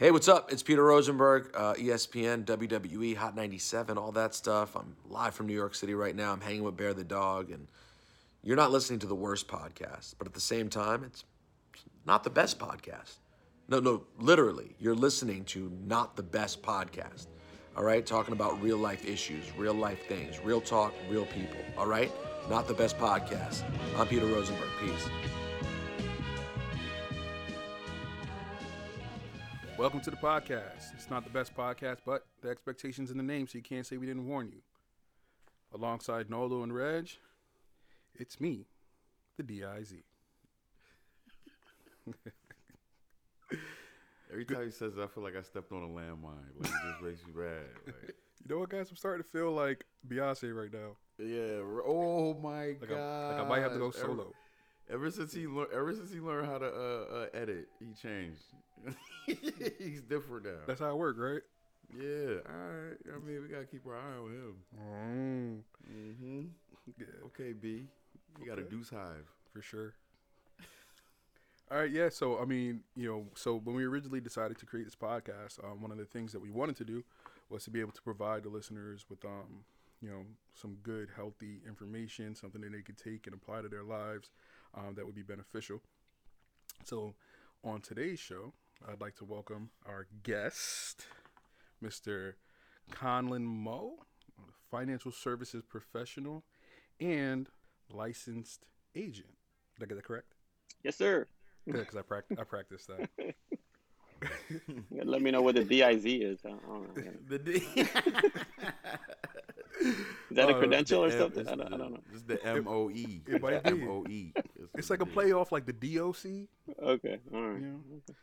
Hey, what's up? It's Peter Rosenberg, uh, ESPN, WWE, Hot 97, all that stuff. I'm live from New York City right now. I'm hanging with Bear the dog, and you're not listening to the worst podcast, but at the same time, it's not the best podcast. No, no, literally, you're listening to not the best podcast. All right, talking about real life issues, real life things, real talk, real people. All right, not the best podcast. I'm Peter Rosenberg. Peace. Welcome to the podcast. It's not the best podcast, but the expectations in the name, so you can't say we didn't warn you. Alongside Nolo and Reg, it's me, the DIZ. Every time he says that, I feel like I stepped on a landmine. Like it just makes you mad. Like, You know what, guys? I'm starting to feel like Beyonce right now. yeah. Oh my Like, god. I, like I might have to go solo. Ever, since he learned, ever since he learned how to uh, uh, edit, he changed. He's different now. That's how it works, right? yeah. All right. I mean, we gotta keep our eye on him. Mm, Mm-hmm. yeah, Okay, B. You got a deuce hive. for sure. All right, yeah. So, I mean, you know, so when we originally decided to create this podcast, um, one of the things that we wanted to do was to be able to provide the listeners with, um, you know, some good, healthy information, something that they could take and apply to their lives um, that would be beneficial. So, on today's show, I'd like to welcome our guest, Mr. Conlon Moe, financial services professional and licensed agent. Did I get that correct? Yes, sir. Good, because I, prac- I practiced that. Let me know what the DIZ is. I don't know. The D. Is that a Uh, credential or M- something? it's I don't, I don't know. It's the M O E. it might be. M O E. It's like a playoff, like the DOC. Okay, all right. Yeah.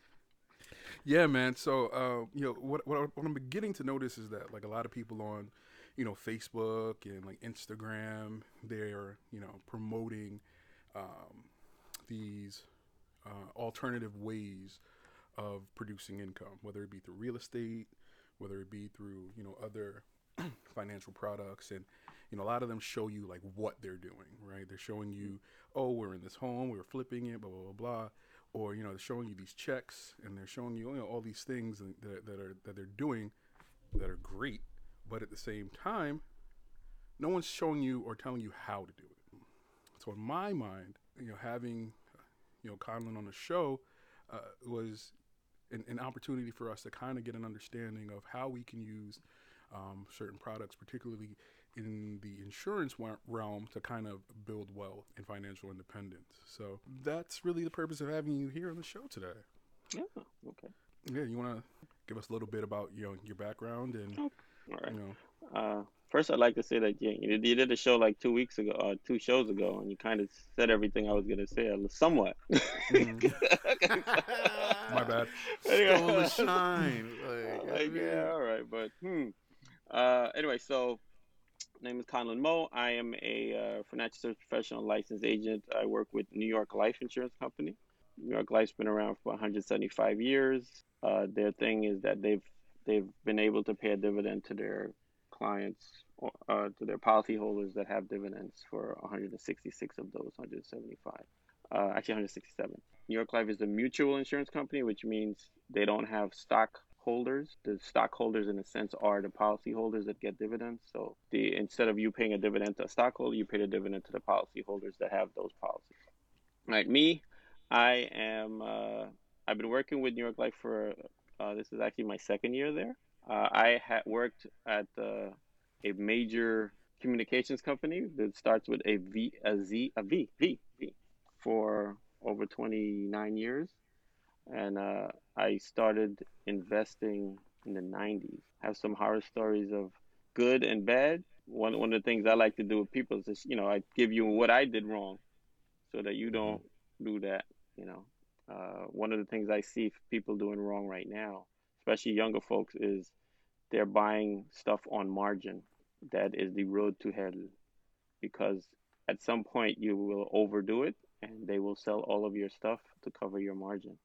Yeah, man. So, uh, you know, what, what, I- what I'm beginning to notice is that, like, a lot of people on, you know, Facebook and like Instagram, they're, you know, promoting um, these uh, alternative ways of producing income, whether it be through real estate, whether it be through, you know, other financial products. And, you know, a lot of them show you like what they're doing, right? They're showing you, oh, we're in this home, we're flipping it, blah, blah, blah, blah or you know they're showing you these checks and they're showing you, you know, all these things that, that are that they're doing that are great but at the same time no one's showing you or telling you how to do it so in my mind you know having you know Conlon on the show uh, was an, an opportunity for us to kind of get an understanding of how we can use um, certain products particularly in the insurance realm to kind of build wealth and financial independence. So that's really the purpose of having you here on the show today. Yeah, okay. Yeah, you want to give us a little bit about you know your background and All right. you know Uh, first, I'd like to say that yeah, you, you did a show like two weeks ago, uh, two shows ago, and you kind of said everything I was going to say, somewhat. my bad. Stole the shine. Like, Like, yeah, all right, but hmm. Uh, anyway, so name is Conlon Moe. I am a uh, financial service professional licensed agent. I work with New York Life Insurance Company. New York Life's been around for 175 years. Uh, their thing is that they've they've been able to pay a dividend to their clients, uh, to their policyholders that have dividends for 166 of those 175. Uh, actually, 167. New York Life is a mutual insurance company, which means they don't have stockholders. The stockholders, in a sense, are the policyholders that get dividends. So the instead of you paying a dividend to a stockholder, you pay the dividend to the policyholders that have those policies. Right, me, I am. Uh, I've been working with New York Life for. Uh, this is actually my second year there. Uh, I had worked at uh, a major communications company that starts with a V, a Z, a V, V, V, for over 29 years. And uh, I started investing in the 90s. I Have some horror stories of good and bad. One, one of the things I like to do with people is, just, you know, I give you what I did wrong so that you don't do that, you know. Uh, one of the things I see people doing wrong right now, especially younger folks, is they're buying stuff on margin. That is the road to hell because at some point you will overdo it and they will sell all of your stuff to cover your margin.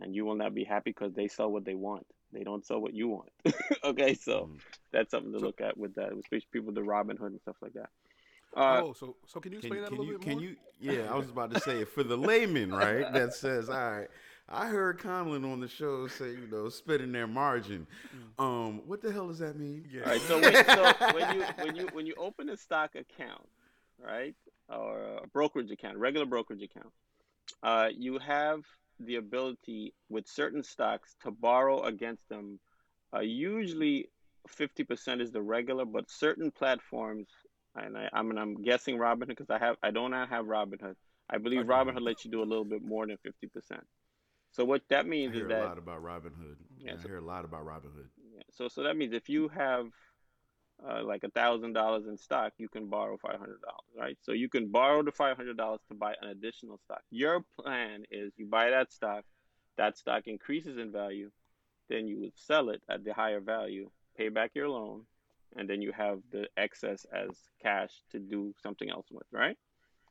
And you will not be happy because they sell what they want. They don't sell what you want. okay, so Mm. that's something to So- look at with that, especially people the Robinhood and stuff like that. Uh, oh, so so can you Can, explain that a little you bit can more? you yeah, I was about to say it for the layman, right? That says, all right, I heard Conlon on the show say, you know, spitting their margin. Um, what the hell does that mean? Yeah. All right. So when, so when you when you when you open a stock account, right, or a brokerage account, regular brokerage account, uh, you have the ability with certain stocks to borrow against them. Uh, usually, fifty percent is the regular, but certain platforms, and I, I mean, I'm guessing Robinhood because I have I don't have Robinhood. I believe Okay. Robinhood lets you do a little bit more than fifty percent. So what that means I hear is that a lot about Robinhood. Yeah, I so- hear a lot about Robinhood. Yeah. So so that means if you have uh, like a thousand dollars in stock, you can borrow five hundred dollars, right? So you can borrow the five hundred dollars to buy an additional stock. Your plan is you buy that stock, that stock increases in value, then you would sell it at the higher value, pay back your loan, and then you have the excess as cash to do something else with, right?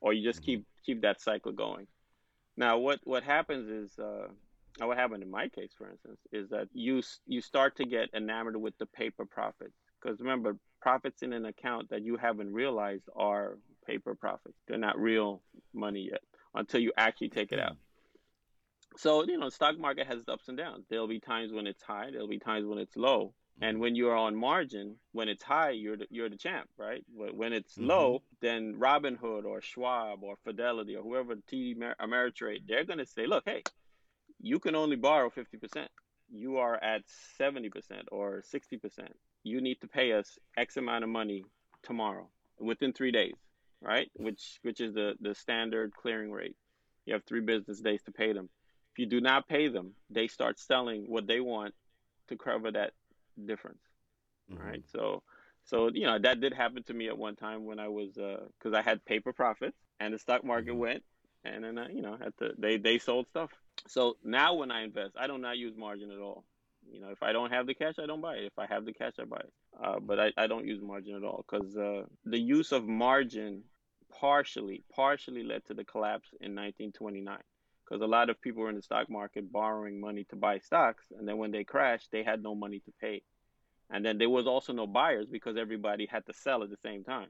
Or you just Mhm. keep keep that cycle going. Now, what what happens is, uh, what happened in my case, for instance, is that you you start to get enamored with the paper profits because remember, profits in an account that you haven't realized are paper profits. They're not real money yet until you actually take it out. So you know, stock market has ups and downs. There'll be times when it's high. There'll be times when it's low. And when you're on margin, when it's high, you're the, you're the champ, right? When when it's Mhm. low, then Robinhood or Schwab or Fidelity or whoever TD Amer- Ameritrade, they're going to say, look, hey, you can only borrow 50%. You are at 70% or 60%. You need to pay us X amount of money tomorrow within three days, right? Which which is the, the standard clearing rate. You have three business days to pay them. If you do not pay them, they start selling what they want to cover that difference Mhm. right? So, so you know that did happen to me at one time when I was because I had paper profits and the stock market Mhm. went, and then I, you know had to they they sold stuff. So now when I invest, I do not use margin at all. You know, if I don't have the cash, I don't buy it. If I have the cash, I buy it. Uh, but I, I don't use margin at all because uh, the use of margin partially partially led to the collapse in 1929 because a lot of people were in the stock market borrowing money to buy stocks and then when they crashed they had no money to pay and then there was also no buyers because everybody had to sell at the same time.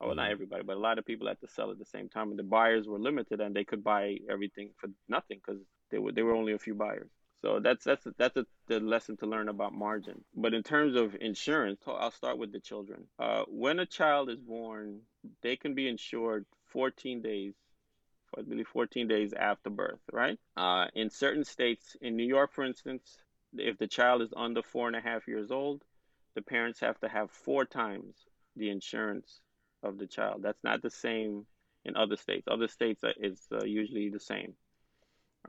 Oh, well, not Mhm. everybody, but a lot of people had to sell at the same time, and the buyers were limited, and they could buy everything for nothing because there were there were only a few buyers. So that's that's that's a, the lesson to learn about margin. But in terms of insurance, I'll start with the children. Uh, when a child is born, they can be insured 14 days. I believe 14 days after birth, right? Uh, in certain states, in New York, for instance, if the child is under four and a half years old, the parents have to have four times the insurance of the child. That's not the same in other states. Other states is uh, usually the same.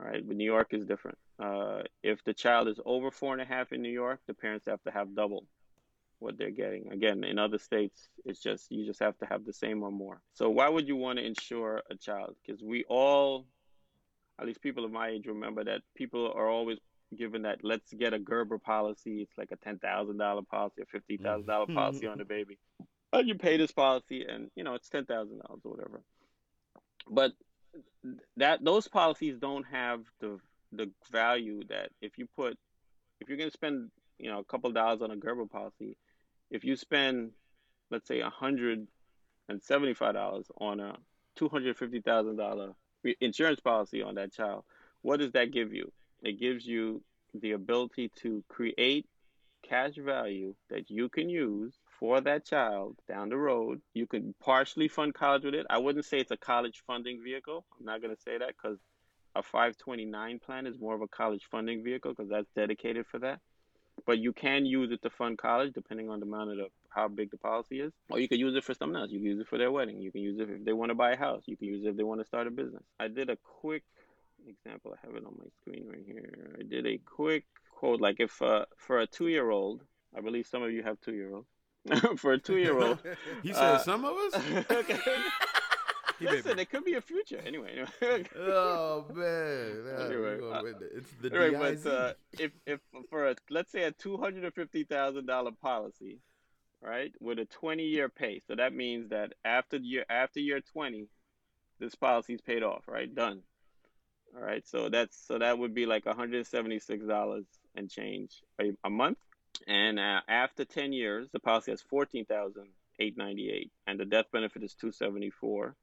All right, but New York is different. Uh, if the child is over four and a half in New York, the parents have to have double what they're getting. Again, in other states, it's just you just have to have the same or more. So why would you want to insure a child? Because we all, at least people of my age, remember that people are always given that let's get a Gerber policy. It's like a ten thousand dollar policy, a fifty thousand dollar policy on the baby. But you pay this policy, and you know it's ten thousand dollars or whatever. But that those policies don't have the the value that if you put if you're going to spend you know a couple dollars on a Gerber policy, if you spend let's say a hundred and seventy five dollars on a two hundred fifty thousand dollar insurance policy on that child, what does that give you? It gives you the ability to create cash value that you can use for that child down the road. You can partially fund college with it. I wouldn't say it's a college funding vehicle. I'm not going to say that because a 529 plan is more of a college funding vehicle because that's dedicated for that. But you can use it to fund college depending on the amount of the, how big the policy is. Or you could use it for something else. You can use it for their wedding. You can use it if they want to buy a house. You can use it if they want to start a business. I did a quick example. I have it on my screen right here. I did a quick quote like if uh, for a two year old, I believe some of you have two year olds. for a two year old, He said Uh, some of us. okay. Listen, it could be a future anyway. anyway. oh man, Nah, we Anyway, uh, it's the Anyway, but uh, if if for a let's say a two hundred and fifty thousand dollar policy, right, with a twenty year pay, so that means that after year after year twenty, this policy's paid off, right, done. All right, so that's so that would be like one hundred seventy six dollars and change a, a month, and uh, after ten years, the policy has fourteen thousand eight ninety eight, and the death benefit is two seventy four,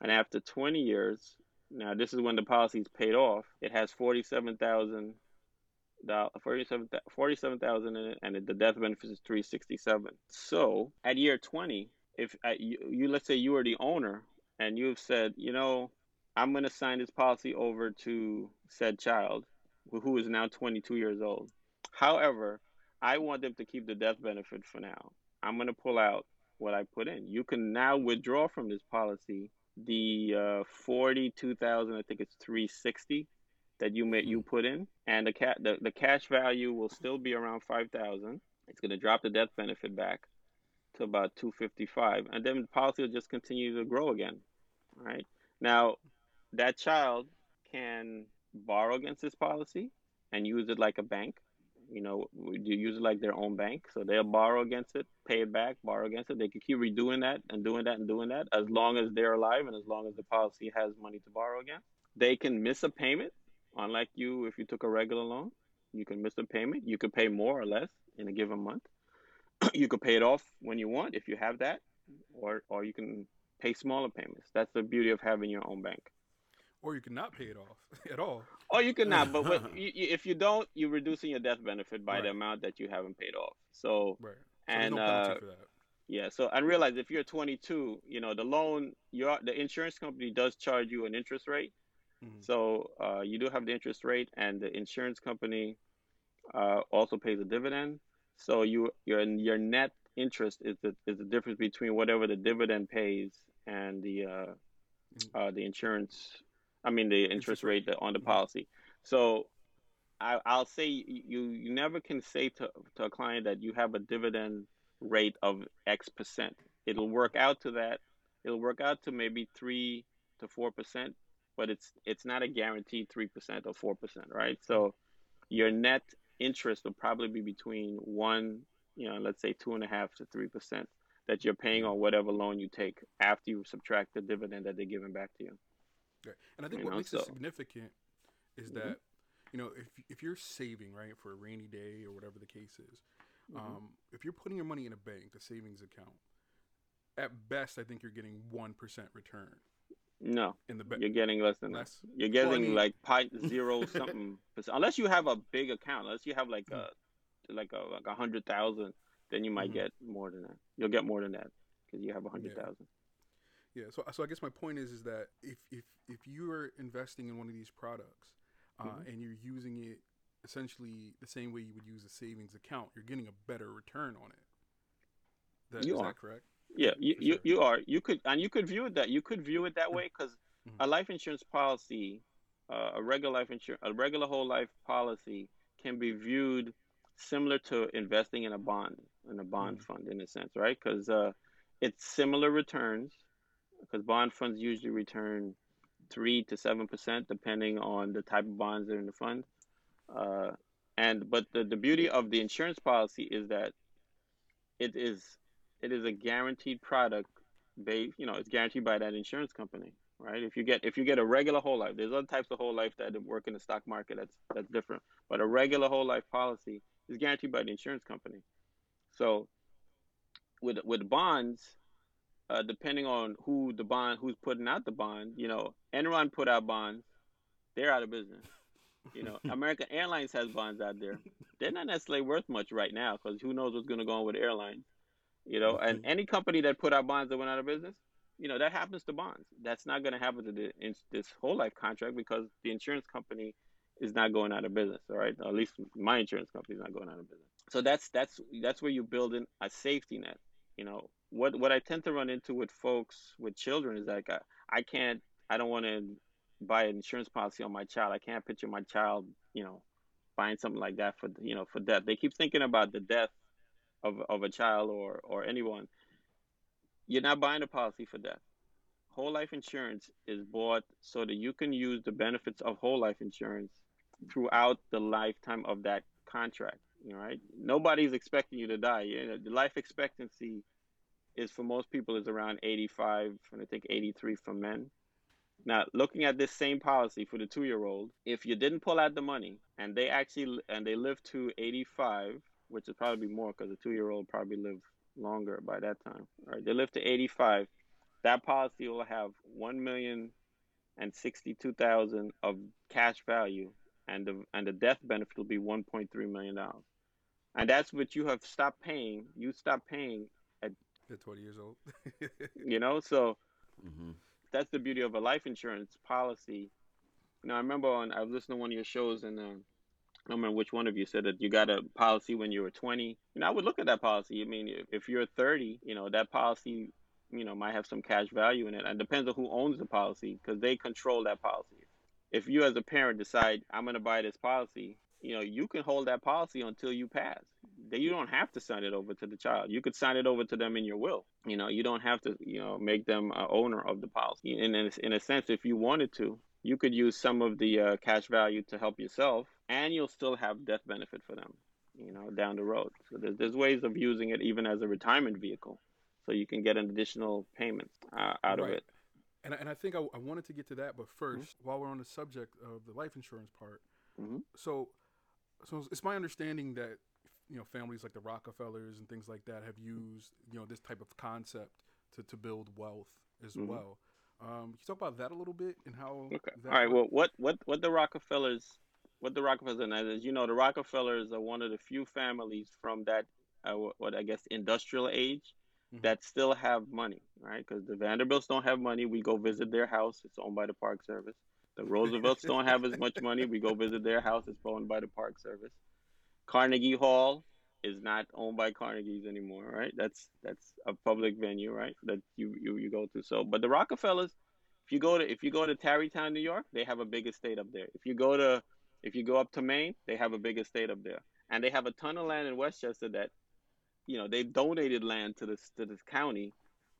and after twenty years, Now, this is when the policy is paid off. It has forty-seven thousand dollars, forty-seven thousand in it, and the death benefit is three sixty-seven. So, at year twenty, if uh, you, you let's say you are the owner and you've said, you know, I'm going to sign this policy over to said child, who is now 22 years old. However, I want them to keep the death benefit for now. I'm going to pull out what I put in. You can now withdraw from this policy the uh, 42,000, I think it's 360 that you may, you put in, and the, ca- the the cash value will still be around 5,000. It's going to drop the death benefit back to about 255, and then the policy will just continue to grow again. All right. Now, that child can borrow against this policy and use it like a bank. You know, you use it like their own bank. So they'll borrow against it, pay it back, borrow against it. They can keep redoing that and doing that and doing that as long as they're alive and as long as the policy has money to borrow against. They can miss a payment, unlike you if you took a regular loan. You can miss a payment. You could pay more or less in a given month. you could pay it off when you want if you have that, or or you can pay smaller payments. That's the beauty of having your own bank or you cannot pay it off at all. Or you cannot, but what, you, you, if you don't, you're reducing your death benefit by right. the amount that you haven't paid off. So, right. so and no uh, yeah, so and realize if you're 22, you know the loan, your the insurance company does charge you an interest rate. Mm-hmm. So uh, you do have the interest rate, and the insurance company uh, also pays a dividend. So you your your net interest is the is the difference between whatever the dividend pays and the uh, mm-hmm. uh, the insurance I mean the interest rate on the policy. So I, will say you you never can say to to a client that you have a dividend rate of X percent. It'll work out to that. It'll work out to maybe three to four percent, but it's it's not a guaranteed three percent or four percent, right? So your net interest will probably be between one, you know, let's say two and a half to three percent that you're paying on whatever loan you take after you subtract the dividend that they're giving back to you. Right. And I think you what know, makes so. it significant is mm-hmm. that you know if if you're saving right for a rainy day or whatever the case is, mm-hmm. um, if you're putting your money in a bank, a savings account, at best I think you're getting one percent return. No, in the you're getting less than less. that. You're getting like point zero something percent, unless you have a big account. Unless you have like a mm. like a like a hundred thousand, then you might mm-hmm. get more than that. You'll get more than that because you have a hundred thousand. Yeah. Yeah, so so I guess my point is is that if if if you are investing in one of these products uh, mm-hmm. and you're using it essentially the same way you would use a savings account, you're getting a better return on it. That, you is are that correct? Yeah, you, you, you are. You could and you could view it that you could view it that way because mm-hmm. a life insurance policy, uh, a regular life insurance, a regular whole life policy can be viewed similar to investing in a bond in a bond mm-hmm. fund in a sense, right? Because uh, it's similar returns because bond funds usually return three to seven percent depending on the type of bonds that are in the fund. Uh, and but the, the beauty of the insurance policy is that it is it is a guaranteed product based you know it's guaranteed by that insurance company right? If you get if you get a regular whole life there's other types of whole life that work in the stock market that's that's different. But a regular whole life policy is guaranteed by the insurance company. So with with bonds uh, depending on who the bond, who's putting out the bond. You know, Enron put out bonds; they're out of business. You know, American Airlines has bonds out there. They're not necessarily worth much right now because who knows what's going to go on with airlines. You know, and any company that put out bonds that went out of business, you know, that happens to bonds. That's not going to happen to the, in, this whole life contract because the insurance company is not going out of business. All right, at least my insurance company is not going out of business. So that's that's that's where you build in a safety net. You know, what what I tend to run into with folks with children is like I, I can't I don't want to buy an insurance policy on my child. I can't picture my child, you know, buying something like that for you know for death. They keep thinking about the death of of a child or or anyone. You're not buying a policy for death. Whole life insurance is bought so that you can use the benefits of whole life insurance throughout the lifetime of that contract. You know, right? Nobody's expecting you to die. You know, the life expectancy is for most people is around 85 and I think 83 for men. Now, looking at this same policy for the two year old, if you didn't pull out the money and they actually and they live to 85, which would probably more because the two year old probably live longer by that time. All right, they live to 85. That policy will have one million and sixty-two thousand of cash value, and the and the death benefit will be one point three million dollars, and that's what you have stopped paying. You stop paying at At 20 years old. you know so Mm-hmm. that's the beauty of a life insurance policy. You know, I remember on I was listening to one of your shows, and um, I don't remember which one of you said that you got a policy when you were 20. You know, I would look at that policy. I mean, if, if you're 30, you know, that policy, you know, might have some cash value in it. And it depends on who owns the policy because they control that policy. If you as a parent decide I'm going to buy this policy, you know, you can hold that policy until you pass. That you don't have to sign it over to the child. You could sign it over to them in your will. You know, you don't have to, you know, make them a owner of the policy. And in, in a sense, if you wanted to, you could use some of the uh, cash value to help yourself, and you'll still have death benefit for them, you know, down the road. So there's, there's ways of using it even as a retirement vehicle, so you can get an additional payment uh, out of Right. it. And, I- and I think I, I wanted to get to that, but 1st while we're on the subject of the life insurance part, Mhm. so so it's my understanding that you know families like the Rockefellers and things like that have used you know this type of concept to, to build wealth as Mhm. well. Um, can you talk about that a little bit and how? Okay. That All right. works? Well, what what what the Rockefellers, what the Rockefellers, and as you know, the Rockefellers are one of the few families from that, uh, what, I guess industrial age, Mhm. that still have money, right? Because the Vanderbilts don't have money. We go visit their house. It's owned by the Park Service. The Roosevelts don't have as much money. We go visit their house. It's owned by the Park Service. Carnegie Hall is not owned by Carnegie's anymore, right? That's that's a public venue, right? That you you, you go to. So, but the Rockefellers, if you go to if you go to Tarrytown, New York, they have a big estate up there. If you go to if you go up to Maine, they have a big estate up there, and they have a ton of land in Westchester that, you know, they've donated land to this to this county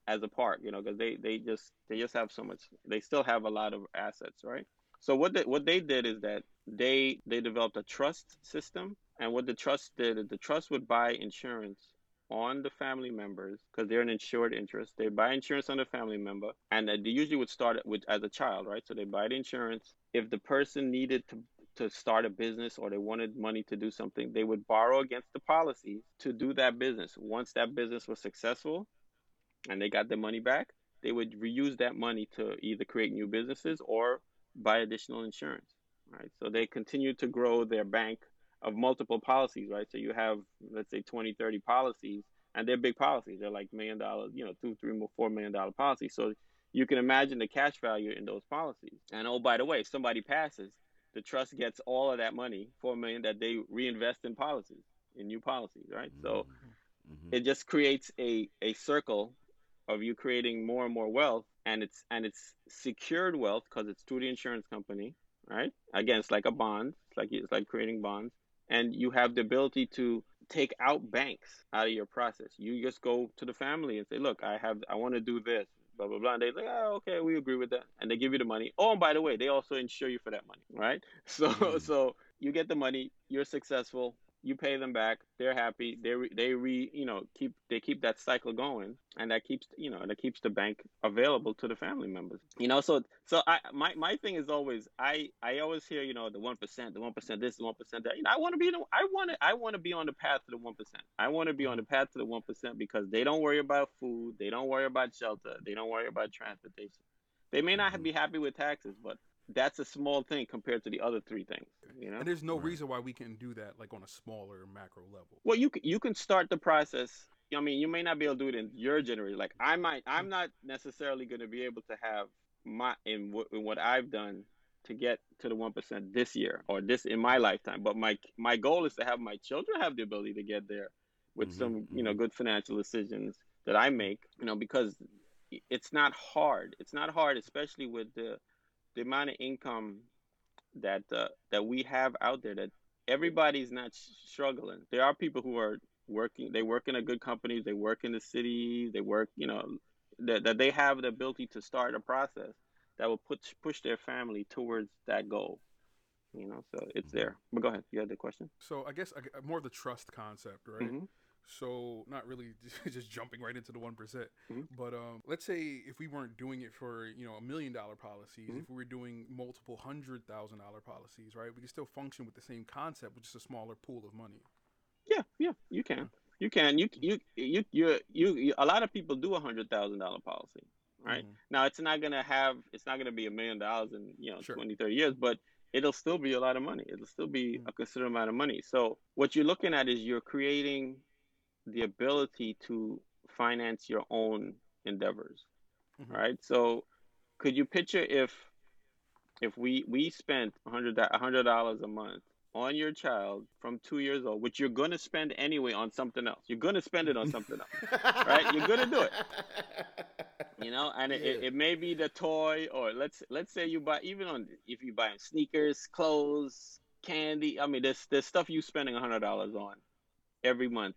as a park, you know, because they they just they just have so much. They still have a lot of assets, right? So what they, what they did is that they they developed a trust system, and what the trust did is the trust would buy insurance on the family members because they're an insured interest. They buy insurance on the family member, and they usually would start it with as a child, right? So they buy the insurance. If the person needed to to start a business or they wanted money to do something, they would borrow against the policies to do that business. Once that business was successful, and they got their money back, they would reuse that money to either create new businesses or buy additional insurance, right? So they continue to grow their bank of multiple policies, right? So you have, let's say, 20, 30 policies, and they're big policies. They're like million dollar, you know, two, three, four million dollar policies. So you can imagine the cash value in those policies. And oh, by the way, if somebody passes, the trust gets all of that money, four million, that they reinvest in policies, in new policies, right? So Mm-hmm. it just creates a, a circle of you creating more and more wealth and it's and it's secured wealth because it's through the insurance company right? Again it's like a bond it's like it's like creating bonds and you have the ability to take out banks out of your process. You just go to the family and say look i have i want to do this blah blah blah and they like oh okay we agree with that and they give you the money. Oh and by the way they also insure you for that money right? So Mhm. so you get the money you're successful you pay them back they're happy they re, they re you know keep they keep that cycle going and that keeps you know that keeps the bank available to the family members. You know so so i my, my thing is always i i always hear you know the 1% the 1% this the 1% that you know i want to be the, i want to i want to be on the path to the 1% i want to be on the path to the 1% because they don't worry about food they don't worry about shelter they don't worry about transportation. They may not Mhm. be happy with taxes but that's a small thing compared to the other three things you know And there's no Right. reason why we can do that like on a smaller macro level. Well, you can, you can start the process. I mean, you may not be able to do it in your generation. Like I might, I'm not necessarily going to be able to have my in, w- in what I've done to get to the one percent this year or this in my lifetime. But my my goal is to have my children have the ability to get there with Mhm, some you know mhm. good financial decisions that I make. You know, because it's not hard. It's not hard, especially with the the amount of income that uh, that we have out there that everybody's not sh- struggling. There are people who are working. They work in a good companies. They work in the city. They work, you know, that, that they have the ability to start a process that will put push their family towards that goal. You know, so it's there. But go ahead. You had the question. So I guess more of the trust concept, right? Mhm. So not really just jumping right into the one Mhm. but um, let's say if we weren't doing it for you know a million dollar policies, Mhm. if we were doing multiple hundred thousand dollar policies, right? We could still function with the same concept, with just a smaller pool of money. Yeah, yeah, you can. You can. You you you you you, you a lot of people do a hundred thousand dollar policy. right? Mhm. Now it's not gonna have it's not gonna be a million dollars in you know Sure. 20, 30 years, but it'll still be a lot of money. It'll still be Mm. a considerable amount of money. So what you're looking at is you're creating the ability to finance your own endeavors, Mhm. right? So could you picture if if we we spent a hundred a hundred dollars a month on your child from two years old, which you're gonna spend anyway on something else. You're gonna spend it on something else. Right? You're gonna do it. you know and it, it, it may be the toy or let's let's say you buy even on if you buy sneakers clothes candy i mean there's there's stuff you spending a hundred dollars on every month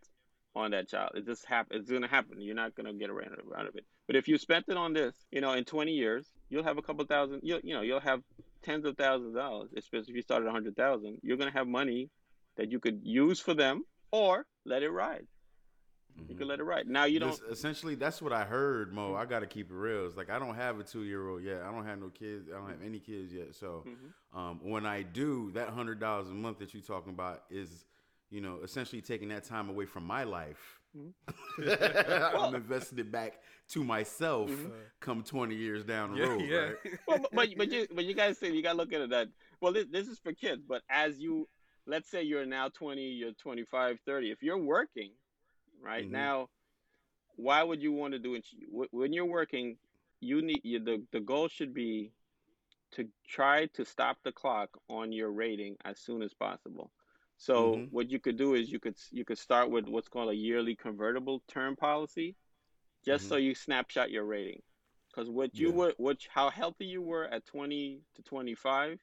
on that child it just happen it's gonna happen you're not gonna get around around of it but if you spent it on this you know in 20 years you'll have a couple thousand you'll you know you'll have tens of thousands of dollars especially if you started a hundred thousand you're gonna have money that you could use for them or let it ride you could let it ride now you don't This- essentially, that's what I heard, Mo. I got to keep it real. It's like I don't have a two year old yet. I don't have no kids. I don't have any kids yet. So Mhm. um, when I do, that hundred dollars a month that you're talking about is, you know, essentially taking that time away from my life. I'm investing it back to myself. Come 20 years down the Yeah, road, yeah. right? well, but, but but you but you guys say you gotta look at it that well this, this is for kids but as you let's say you're now 20 you're 25 30 if you're working right Mhm. now why would you want to do it when you're working you need you, the the goal should be to try to stop the clock on your rating as soon as possible so Mhm. what you could do is you could you could start with what's called a yearly convertible term policy just Mhm. so you snapshot your rating because what you Yeah. were which how healthy you were at 20 to 25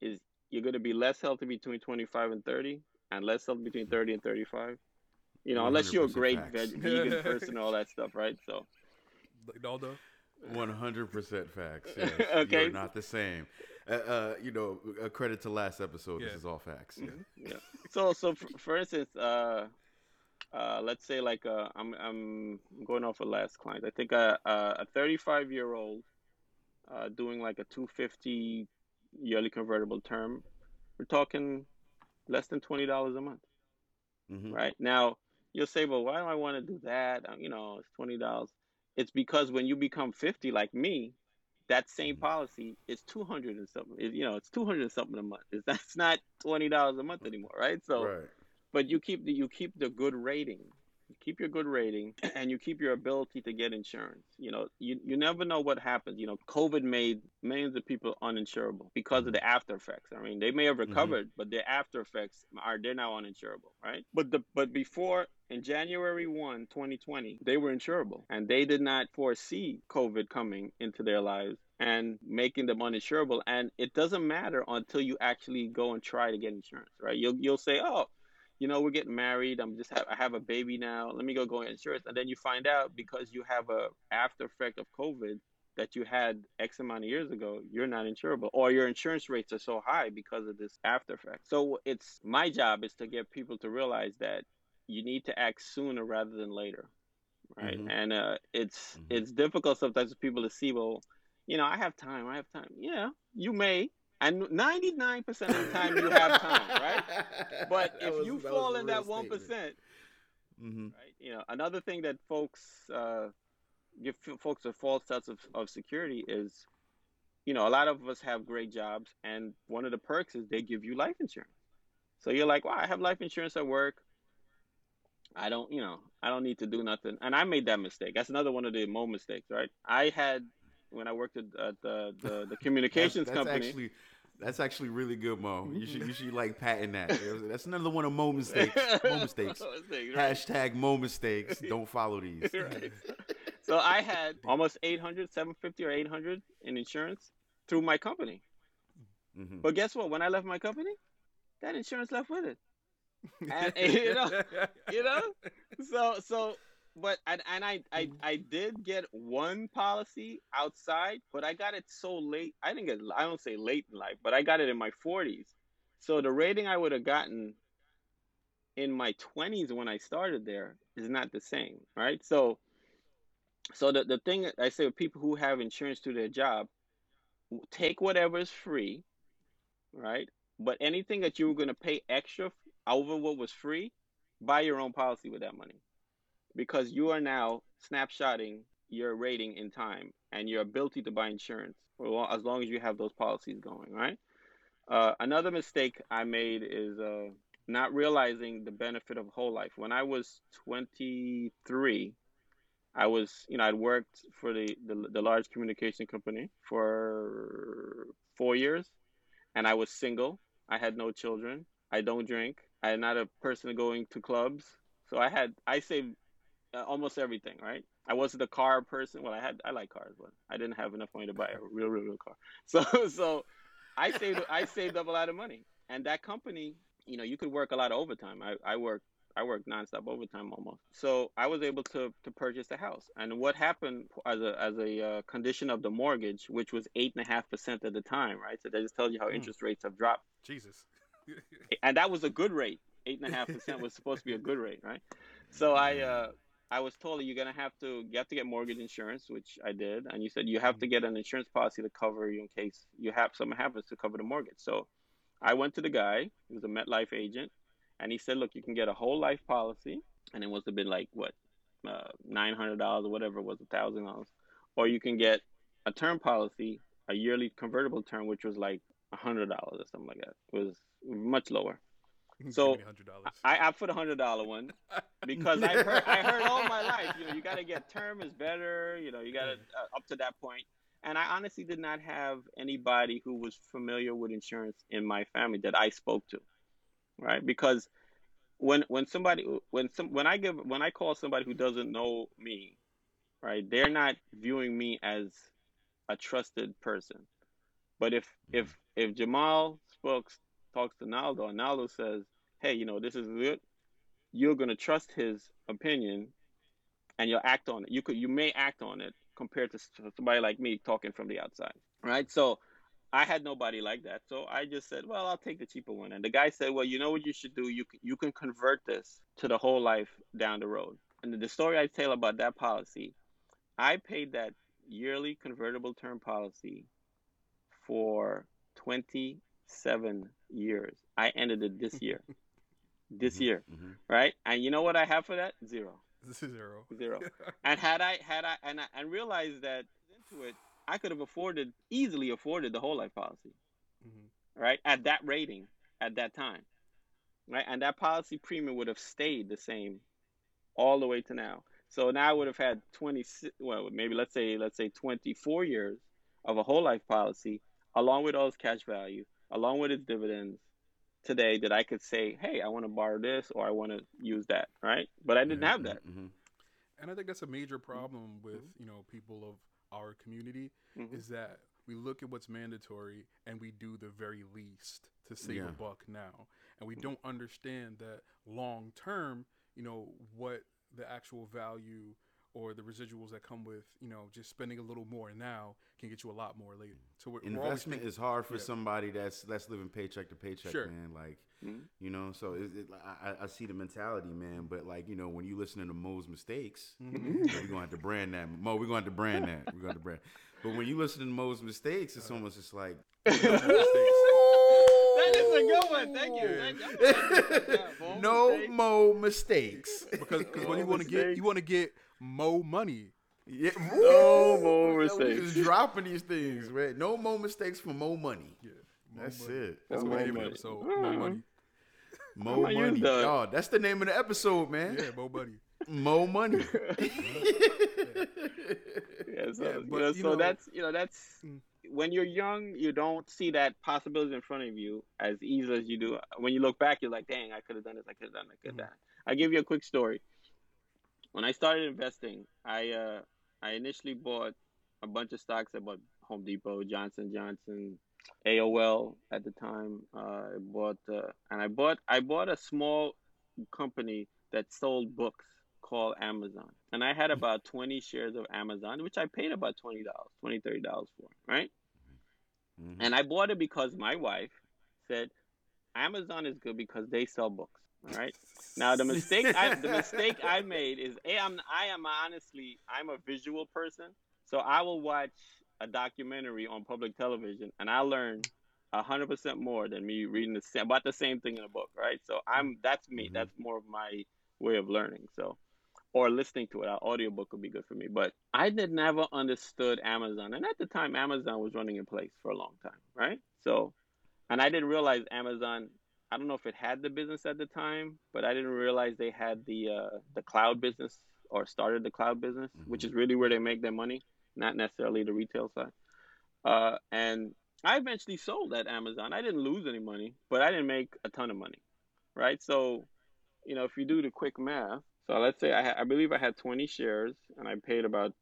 is you're going to be less healthy between 25 and 30 and less healthy between 30 and 35 you know unless you're a great veg- vegan person and all that stuff right so Like Daldo. 100% facts. Yes. Okay. You're not the same. Uh, uh, you know, a credit to last episode. Yeah. This is all facts. Yeah. yeah. So so for, for instance, uh, uh, let's say like uh, I'm I'm going off of last client. I think a a 35 year old uh, doing like a 250 yearly convertible term. We're talking less than twenty dollars a month, Mhm. right? Now you'll say, well, why do I want to do that? Uh, You know, it's twenty dollars. It's because when you become 50, like me, that same Mhm. policy is 200 and something. It- you know, it's 200 and something a month. It's, that's not twenty dollars a month anymore, right? So right. but you keep the you keep the good rating you keep your good rating and you keep your ability to get insurance. You know you, you never know what happens. You know covid made millions of people uninsurable because of the mm-hmm. after effects. I mean they may have mm-hmm. recovered but their after effects are they're now uninsurable right? But the but before in january 1 2020 they were insurable and they did not foresee covid coming into their lives and making them uninsurable. And it doesn't matter until you actually go and try to get insurance right? You'll you'll say oh you know, we're getting married. I'm just have, I have a baby now. Let me go go insurance, and then you find out because you have a after effect of COVID that you had X amount of years ago, you're not insurable, or your insurance rates are so high because of this after effect. So it's my job is to get people to realize that you need to act sooner rather than later, right? Mhm. And uh, it's Mhm. it's difficult sometimes for people to see. Well, you know, I have time. I have time. Yeah, you may. And 99% of the time you have time, right? But if was- you fall in that one statement. percent, Mhm. right? You know, another thing that folks uh, give folks a false sense of, of security is, you know, a lot of us have great jobs, and one of the perks is they give you life insurance. So you're like, wow, I have life insurance at work. I don't, you know, I don't need to do nothing. And I made that mistake. That's another one of the mo mistakes, right? I had when I worked at, at the, the the communications that's, that's company. Actually, that's actually really good, Mo. You should you should like patent that. That's another one of Mo mistakes. Mo mistakes. Right? Hashtag Mo mistakes. Don't follow these. right. So I had almost 800, 750 or 800 in insurance through my company. Mhm. But guess what? When I left my company, that insurance left with it. And, you know, You know? So so but and, and I, I mm. I did get one policy outside, but I got it so late. I didn't get I don't say late in life, but I got it in my 40s. So the rating I would have gotten in my 20s when I started there is not the same, right? So so the, the thing I say with people who have insurance through their job, take whatever is free, right? But anything that you were going to pay extra over what was free, buy your own policy with that money. Because you are now snapshotting your rating in time and your ability to buy insurance as long as you have those policies going, right? Uh, another mistake I made is uh, not realizing the benefit of whole life. When I was 23, I was, you know, I'd worked for the, the, the large communication company for four years, and I was single. I had no children. I don't drink. I'm not a person going to clubs. So I had I saved uh, almost everything, right? I wasn't a car person. Well, I had I like cars, but I didn't have enough money to buy a real, real, real car. So, so I saved I saved up a lot of money, and that company, you know, you could work a lot of overtime. I I worked I worked nonstop overtime almost. So I was able to to purchase the house. And what happened as a as a uh, condition of the mortgage, which was eight and a half percent at the time, right? So that just tells you how mm. interest rates have dropped. Jesus. and that was a good rate. Eight and a half percent was supposed to be a good rate, right? So I uh, I was told you're gonna have to you have to get mortgage insurance, which I did, and you said you have to mm-hmm. get an insurance policy to cover you in case you have something happens to cover the mortgage. So I went to the guy, he was a MetLife agent, and he said, look, you can get a whole life policy, and it must have been like what uh, nine hundred dollars or whatever it was, a thousand dollars, or you can get a term policy, a yearly convertible term, which was like a hundred dollars or something like that. It was much lower. So I opt for the hundred dollar one because I heard I heard all my life, you know, you got to get term is better, you know, you got to uh, up to that point. And I honestly did not have anybody who was familiar with insurance in my family that I spoke to, right? Because when when somebody when some when I give when I call somebody who doesn't know me, right? They're not viewing me as a trusted person. But if if if Jamal Spokes talks to Naldo and Naldo says, "Hey, you know this is good," you're gonna trust his opinion, and you'll act on it. You could you may act on it compared to somebody like me talking from the outside, right? So. I had nobody like that, so I just said, "Well, I'll take the cheaper one." And the guy said, "Well, you know what you should do? You can, you can convert this to the whole life down the road." And the story I tell about that policy, I paid that yearly convertible term policy for 27 years. I ended it this year. this mm-hmm, year, mm-hmm. right? And you know what I have for that? Zero. Zero. Zero. and had I had I and I and realized that into it, I could have afforded easily afforded the whole life policy, mm-hmm. right? At that rating, at that time, right? And that policy premium would have stayed the same all the way to now. So now I would have had 20, well, maybe let's say let's say 24 years of a whole life policy, along with all its cash value, along with its dividends today that I could say, hey, I want to borrow this or I want to use that, right? But I didn't mm-hmm, have that. Mm-hmm. And I think that's a major problem with, mm-hmm. you know, people of our community mm-hmm. is that we look at what's mandatory and we do the very least to save yeah. a buck now. And we don't understand that long term, you know, what the actual value or the residuals that come with you know just spending a little more now can get you a lot more later. So we're, investment we're is hard for yeah. somebody that's that's living paycheck to paycheck, sure. man. Like mm-hmm. you know, so it, it, I, I, see the mentality, man. But like you know, when you listen to Mo's mistakes, mm-hmm. we're gonna have to brand that. Mo, we're gonna have to brand that. We're gonna have to brand. But when you listen to Mo's mistakes, it's almost just like. That is a good one. Thank you. Thank you. no mo mistakes. Because cause when you want to get you want to get mo money. Yeah, no more mistakes. Just dropping these things, man. No more mistakes for more money. Yeah, that's money. it. That's what we name the episode. Mo money. Mo money. Oh, that's the name of the episode, man. Yeah, mo money. Mo money. yeah, so, yeah, but, you know, you so know, that's you know that's mm. when you're young, you don't see that possibility in front of you as easy as you do. When you look back, you're like, dang, I could have done this. I could have done. I could have mm-hmm. done. I give you a quick story when I started investing, I uh, I initially bought a bunch of stocks. I bought Home Depot, Johnson Johnson, AOL at the time. Uh, I bought uh, and I bought I bought a small company that sold books called Amazon, and I had about twenty shares of Amazon, which I paid about twenty dollars, twenty thirty dollars for, right? Mm-hmm. And I bought it because my wife said Amazon is good because they sell books. All right. Now the mistake I, the mistake I made is a I'm I am honestly I'm a visual person, so I will watch a documentary on public television and I learn hundred percent more than me reading the same about the same thing in a book. Right. So I'm that's me. Mm-hmm. That's more of my way of learning. So, or listening to it. An audiobook would be good for me. But I did never understood Amazon. And at the time, Amazon was running in place for a long time, right? So, and I didn't realize Amazon, I don't know if it had the business at the time, but I didn't realize they had the uh, the cloud business or started the cloud business, mm-hmm. which is really where they make their money, not necessarily the retail side. Uh, and I eventually sold at Amazon. I didn't lose any money, but I didn't make a ton of money, right? So, you know, if you do the quick math, so let's say I, ha- I believe I had 20 shares and I paid about,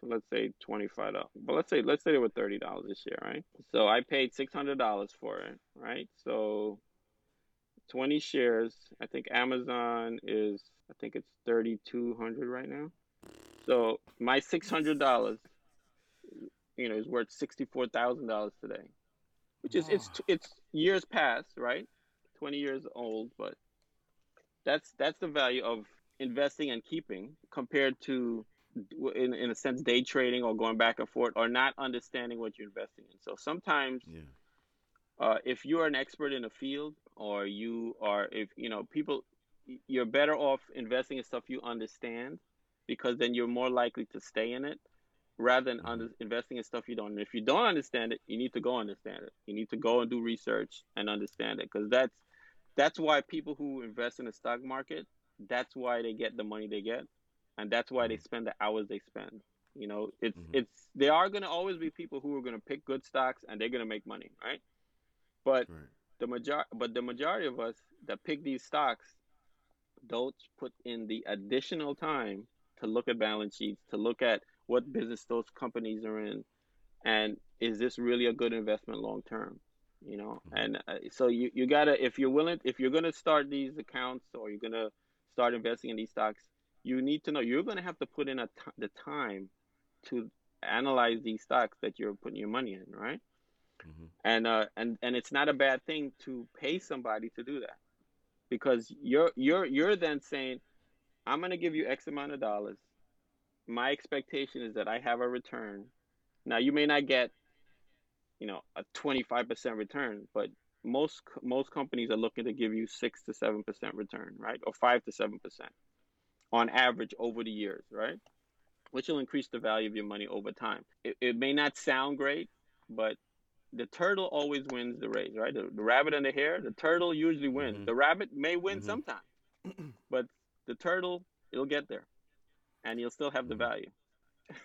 so let's say 25 dollars. But let's say let's say they were 30 dollars a share, right? So I paid 600 dollars for it, right? So 20 shares. I think Amazon is I think it's 3,200 right now. So my 600 dollars you know is worth sixty four thousand dollars today, which is it's it's years past, right? Twenty years old, but that's that's the value of investing and keeping compared to in, in a sense day trading or going back and forth or not understanding what you're investing in so sometimes yeah. uh, if you're an expert in a field or you are if you know people you're better off investing in stuff you understand because then you're more likely to stay in it rather than mm-hmm. under, investing in stuff you don't. And if you don't understand it, you need to go understand it. You need to go and do research and understand it because that's that's why people who invest in the stock market, that's why they get the money they get, and that's why mm-hmm. they spend the hours they spend. You know, it's mm-hmm. it's there are going to always be people who are going to pick good stocks and they're going to make money, right? But right. The major but the majority of us that pick these stocks don't put in the additional time to look at balance sheets, to look at what business those companies are in, and is this really a good investment long term? You know, mm-hmm. and uh, so you you gotta if you're willing if you're gonna start these accounts or you're gonna start investing in these stocks, you need to know you're gonna have to put in a t- the time to analyze these stocks that you're putting your money in, right? Mm-hmm. And uh and and it's not a bad thing to pay somebody to do that because you're you're you're then saying I'm going to give you X amount of dollars my expectation is that I have a return. Now you may not get, you know, a 25% return, but most most companies are looking to give you 6 to 7% return, right? Or 5 to 7% on average over the years, right? Which will increase the value of your money over time. It, it may not sound great, but the turtle always wins the race, right? The, the rabbit and the hare, the turtle usually wins. Mm-hmm. The rabbit may win mm-hmm. sometimes, but the turtle, it'll get there and you'll still have the mm-hmm. value.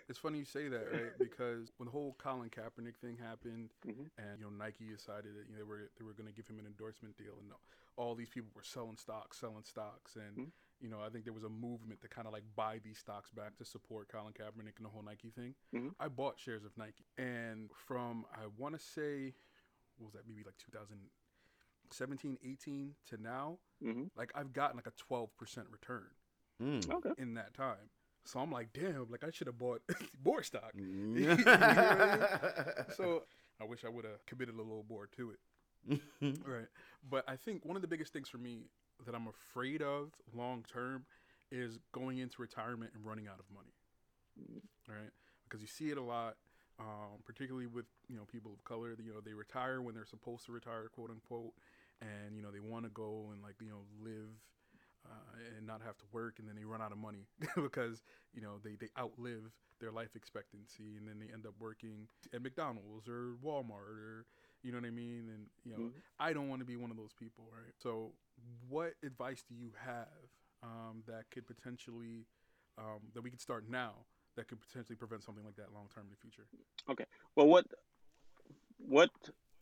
It's funny you say that, right? Because when the whole Colin Kaepernick thing happened, mm-hmm. and you know Nike decided that you know, they were they were going to give him an endorsement deal, and all these people were selling stocks, selling stocks, and mm-hmm. You know I think there was a movement to kind of like buy these stocks back to support Colin Kaepernick and the whole Nike thing. Mm-hmm. I bought shares of Nike, and from I want to say, what was that? Maybe like 2017, 18 to now, mm-hmm. like I've gotten like a 12% return mm. okay. in that time. So I'm like, damn, like I should have bought more stock. you know I mean? So I wish I would have committed a little more to it. right. But I think one of the biggest things for me that I'm afraid of long term is going into retirement and running out of money. Right. Because you see it a lot, um, particularly with you know people of color. You know they retire when they're supposed to retire, quote unquote, and you know they want to go and like you know live uh, and not have to work, and then they run out of money because you know they they outlive their life expectancy, and then they end up working at McDonald's or Walmart or you know what I mean. And you know, mm-hmm. I don't want to be one of those people, right? So, what advice do you have um, that could potentially um, that we could start now that could potentially prevent something like that long term in the future? Okay. Well, what what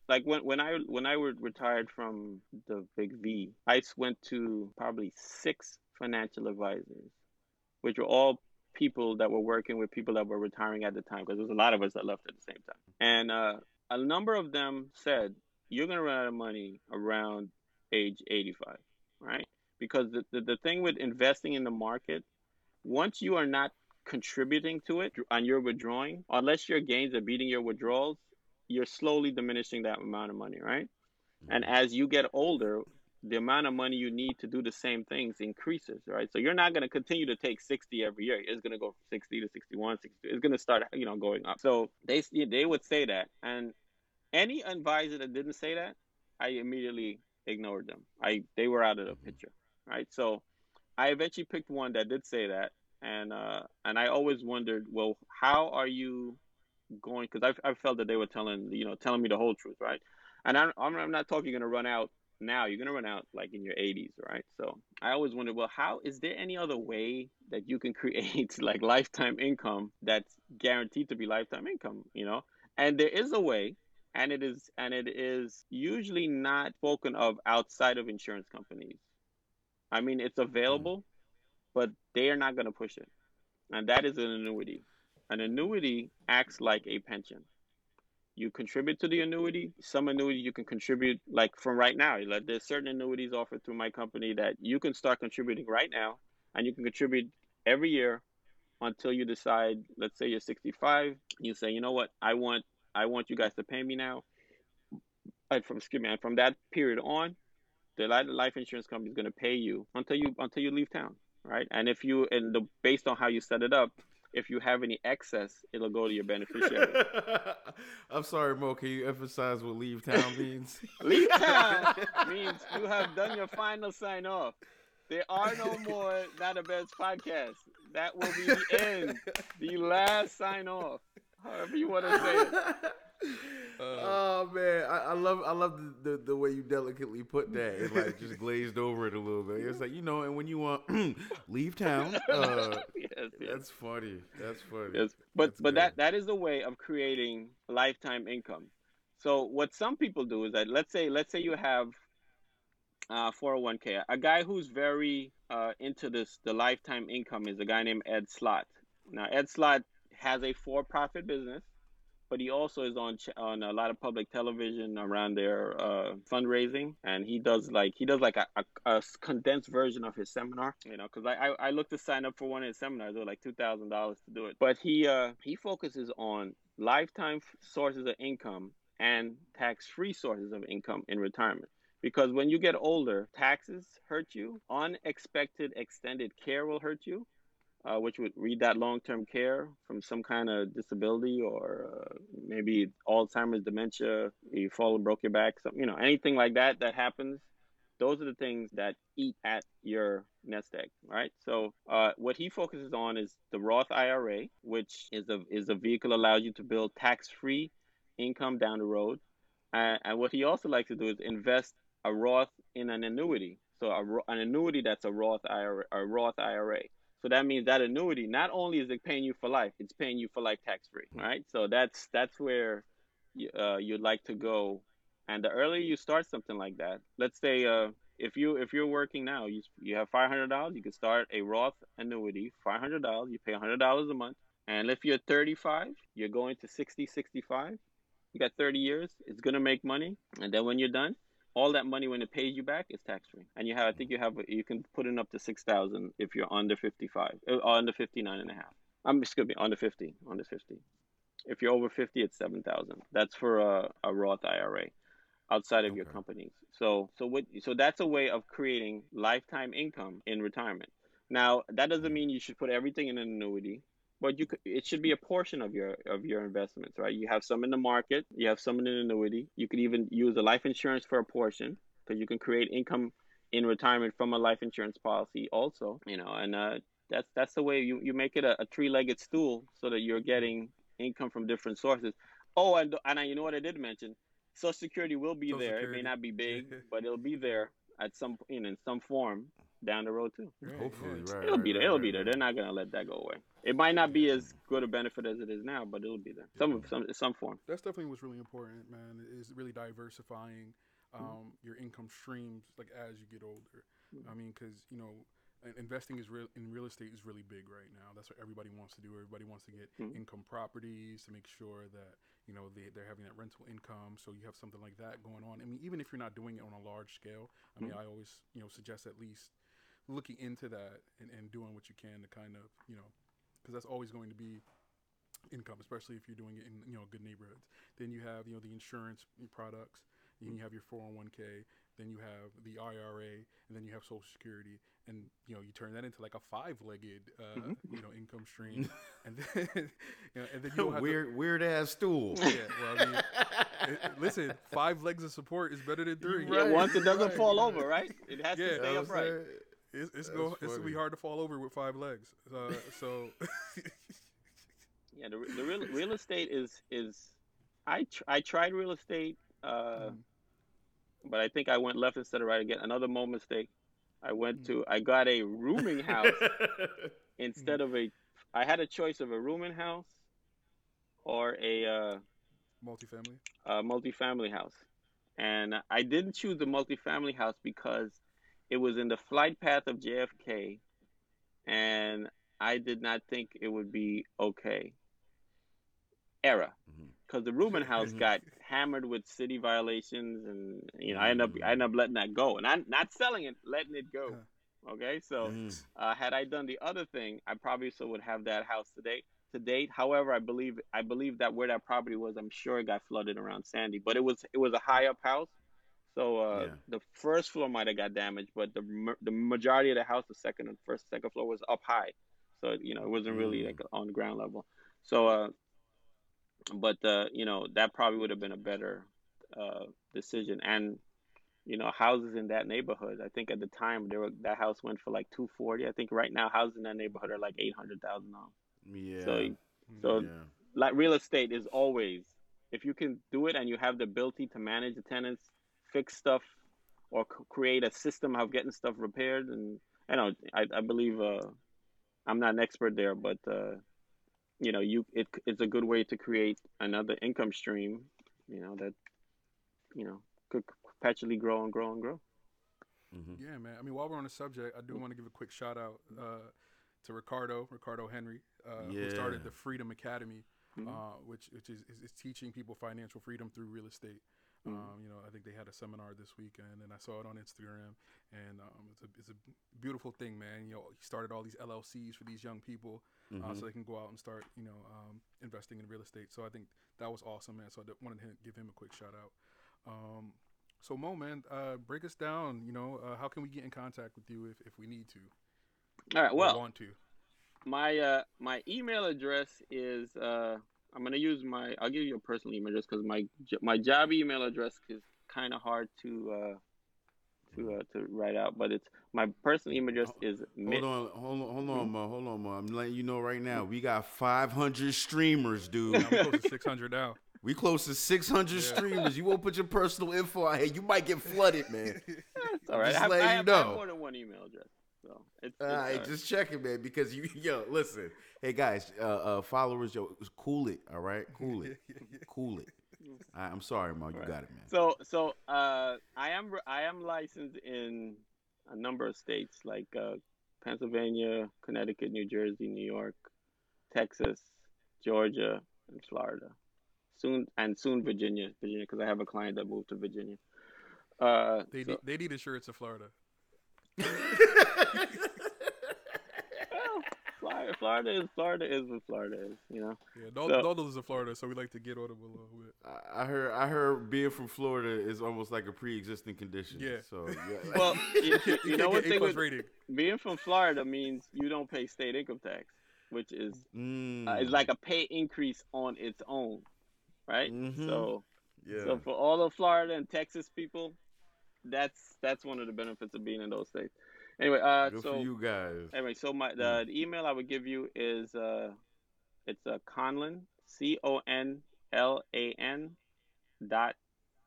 like when when I when I were retired from the Big V, I went to probably six financial advisors, which were all people that were working with people that were retiring at the time because there was a lot of us that left at the same time. And uh, a number of them said, "You're gonna run out of money around age 85, right?" Because the, the, the thing with investing in the market, once you are not contributing to it and you're withdrawing, unless your gains are beating your withdrawals, you're slowly diminishing that amount of money, right? And mm-hmm. as you get older, the amount of money you need to do the same things increases, right? So you're not going to continue to take 60 every year. It's going to go from 60 to 61, 60. It's going to start, you know, going up. So they they would say that, and any advisor that didn't say that, I immediately ignored them. I they were out of the mm-hmm. picture, right? So I eventually picked one that did say that, and uh, and I always wondered, well, how are you going? Because I I felt that they were telling you know telling me the whole truth, right? And I'm I'm not talking you're gonna run out now. You're gonna run out like in your 80s, right? So I always wondered, well, how is there any other way that you can create like lifetime income that's guaranteed to be lifetime income? You know, and there is a way and it is and it is usually not spoken of outside of insurance companies. I mean, it's available, but they are not going to push it, and that is an annuity. An annuity acts like a pension. You contribute to the annuity. Some annuity you can contribute like from right now. Like there's certain annuities offered through my company that you can start contributing right now, and you can contribute every year until you decide. Let's say you're 65. You say, you know what, I want I want you guys to pay me now. And from excuse me, and from that period on, the life insurance company is going to pay you until you until you leave town, right? And if you and the based on how you set it up, if you have any excess, it'll go to your beneficiary. I'm sorry, Mo. Can you emphasize what leave town means? leave town means you have done your final sign off. There are no more Not a Best podcast. That will be the end, the last sign off however you want to say it. Uh, oh man, I, I, love I love the, the, the, way you delicately put that and like just glazed over it a little bit. It's like you know, and when you want leave town, uh, yes, yes. that's funny. That's funny. Yes, but that's but good. that that is a way of creating lifetime income. So what some people do is that let's say let's say you have uh, 401k. A guy who's very uh, into this the lifetime income is a guy named Ed Slott. Now Ed Slott has a for-profit business, but he also is on on a lot of public television around their uh, fundraising, and he does like he does like a, a, a condensed version of his seminar. You know, because I, I I looked to sign up for one of his seminars, they were like two thousand dollars to do it. But he uh he focuses on lifetime sources of income and tax-free sources of income in retirement. Because when you get older, taxes hurt you, unexpected extended care will hurt you, uh, which would read that long-term care from some kind of disability or uh, maybe Alzheimer's, dementia, you fall and broke your back, some, you know, anything like that that happens. Those are the things that eat at your nest egg, right? So uh, what he focuses on is the Roth IRA, which is a is a vehicle allows you to build tax-free income down the road. and what he also likes to do is invest a Roth in an annuity. So a, an annuity that's a Roth IRA, a Roth IRA. So that means that annuity not only is it paying you for life, it's paying you for life tax free, hmm. right? So that's that's where you, uh, you'd like to go. And the earlier you start something like that, let's say uh, if you if you're working now, you you have five hundred dollars, you can start a Roth annuity, five hundred dollars, you pay hundred dollars a month. And if you're 35, you're going to 60, 65. You got 30 years. It's gonna make money, and then when you're done, all that money when it pays you back is tax free and you have i think you have you can put in up to 6000 if you're under 55 or uh, under 59 and a half. I'm excuse me under 50 under 50 if you're over 50 it's 7000 that's for a, a roth ira outside of okay. your companies. So so what so that's a way of creating lifetime income in retirement. Now that doesn't mean you should put everything in an annuity but you could, it should be a portion of your of your investments, right? You have some in the market, you have some in an annuity. You could even use a life insurance for a portion because you can create income in retirement from a life insurance policy also, you know, and uh, that's that's the way you, you make it a, a three-legged stool so that you're getting income from different sources. Oh, and and I, you know what I did mention, Social Security will be Social there. Security. It may not be big, but it'll be there at some you know in some form down the road too. Right, Hopefully, right. It'll right, be there. Right, it'll be there. They're not gonna let that go away. It might not be as good a benefit as it is now, but it'll be there. Some yeah. some some form. That's definitely what's really important, man. Is really diversifying mm-hmm. um, mm-hmm. your income streams like as you get older. Mm-hmm. I mean, because you know. Investing is real in real estate is really big right now. That's what everybody wants to do. Everybody wants to get mm-hmm. income properties to make sure that you know they, they're having that rental income. So you have something like that going on. I mean, even if you're not doing it on a large scale, I mean, mm-hmm. I always you know suggest at least looking into that and, and doing what you can to kind of you know because that's always going to be income especially if you're doing it in you know good neighborhoods. Then you have you know the insurance products then you have your 401k then you have the IRA and then you have social security and you know you turn that into like a five-legged uh, mm-hmm. you know income stream. And then you know, and then you weird to, weird ass stool. Yeah well I mean it, listen five legs of support is better than three. Right, once it doesn't right. fall over right? It has yeah, to stay upright It's it's That's go it's gonna be hard to fall over with five legs. Uh, so Yeah, the, the real real estate is is I tr- I tried real estate, uh, Mhm. but I think I went left instead of right again. Another more mistake. I went Mm. to I got a rooming house instead of a. I had a choice of a rooming house or a uh, multifamily. a multifamily house, and I didn't choose the multifamily house because it was in the flight path of JFK, and I did not think it would be okay. Era, because the rooming house got hammered with city violations, and you know I ended up I ended up letting that go, and I'm not selling it, letting it go. Okay, so Mhm. uh, had I done the other thing, I probably still would have that house today. To date, however, I believe I believe that where that property was, I'm sure it got flooded around Sandy, but it was it was a high up house, so uh, Yeah. the first floor might have got damaged, but the the majority of the house, the second and first second floor was up high, so you know it wasn't really Mm. like on the ground level. So, uh, but uh, you know that probably would have been a better uh, decision, and you know houses in that neighborhood. I think at the time there were, that house went for like two forty. I think right now houses in that neighborhood are like eight hundred thousand dollars. Yeah. So, so yeah. like real estate is always if you can do it and you have the ability to manage the tenants, fix stuff, or c- create a system of getting stuff repaired. And I know I, I believe uh, I'm not an expert there, but uh, you know you it, it's a good way to create another income stream. You know that you know could perpetually grow and grow and grow. Mhm. Yeah, man. I mean, while we're on the subject, I do want to give a quick shout out uh, to Ricardo, Ricardo Henry, uh, who started the Freedom Academy, Mhm. uh, which which is, is, is teaching people financial freedom through real estate. Mhm. Um, you know, I think they had a seminar this weekend, and I saw it on Instagram, and um, it's a it's a beautiful thing, man. You know, he started all these LLCs for these young people, uh, Mhm. so they can go out and start, you know, um, investing in real estate. So I think that was awesome, man. So I wanted to give him a quick shout out. Um, so Mo, man, uh, break us down. You know, uh, how can we get in contact with you if, if we need to? All right. Well, want to. my uh my email address is uh I'm gonna use my I'll give you a personal email address because my my job email address is kind of hard to uh to uh to write out, but it's my personal email address is Hold on, hold on, hold on, Mo, hold on, Mo. I'm letting you know right now, we got 500 streamers, dude. I'm close to 600 now. we close to 600 Yeah. streamers. You won't put your personal info out here, you might get flooded, man. It's all right. Just I have, letting I you have, I have know. more than one email address, so it's, it's right, all right. just checking, man, because you, yo, listen. Hey, guys, uh, uh, followers, yo, cool it, all right? Cool it. Cool it. All right, I'm sorry, Mo, you Right. got it, man. So so uh I am I am licensed in a number of states like uh, Pennsylvania, Connecticut, New Jersey, New York, Texas, Georgia, and Florida. Soon and soon Virginia, Virginia, because I have a client that moved to Virginia. Uh, They, so- need, they need insurance in Florida. Well, Florida, Florida is Florida is what Florida is, you know. Yeah, Dal- So- Dalton is in Florida, so we like to get on him a little bit. I- I heard, I heard being from Florida is almost like a pre-existing condition. Yeah. So, yeah. Well, you, you You know what thing plus with rating. being from Florida means you don't pay state income tax, which is Mm. uh, is like a pay increase on its own, right? Mhm. So, yeah. so for all the Florida and Texas people, that's that's one of the benefits of being in those states. Anyway, uh, Good so for you guys. anyway, so my the, the email I would give you is uh, it's a uh, Conlan C O N L A N dot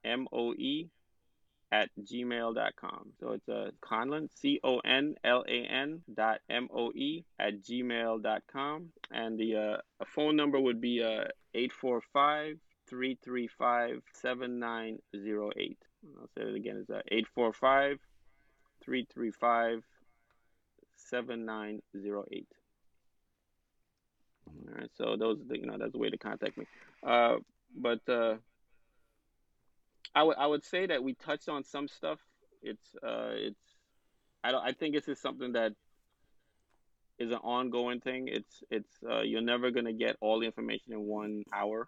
M O E at gmail.com. So it's a uh, Conlan C O N L A N dot M O E at gmail.com. And the uh, a phone number would be uh 845 335 7908. I'll say it again. It's uh, 845 335 7908. All right, so those, the- you know, that's the way to contact me. Uh, but uh, I would I would say that we touched on some stuff. It's uh, it's I don't I think this is something that is an ongoing thing. It's it's uh, you're never gonna get all the information in one hour,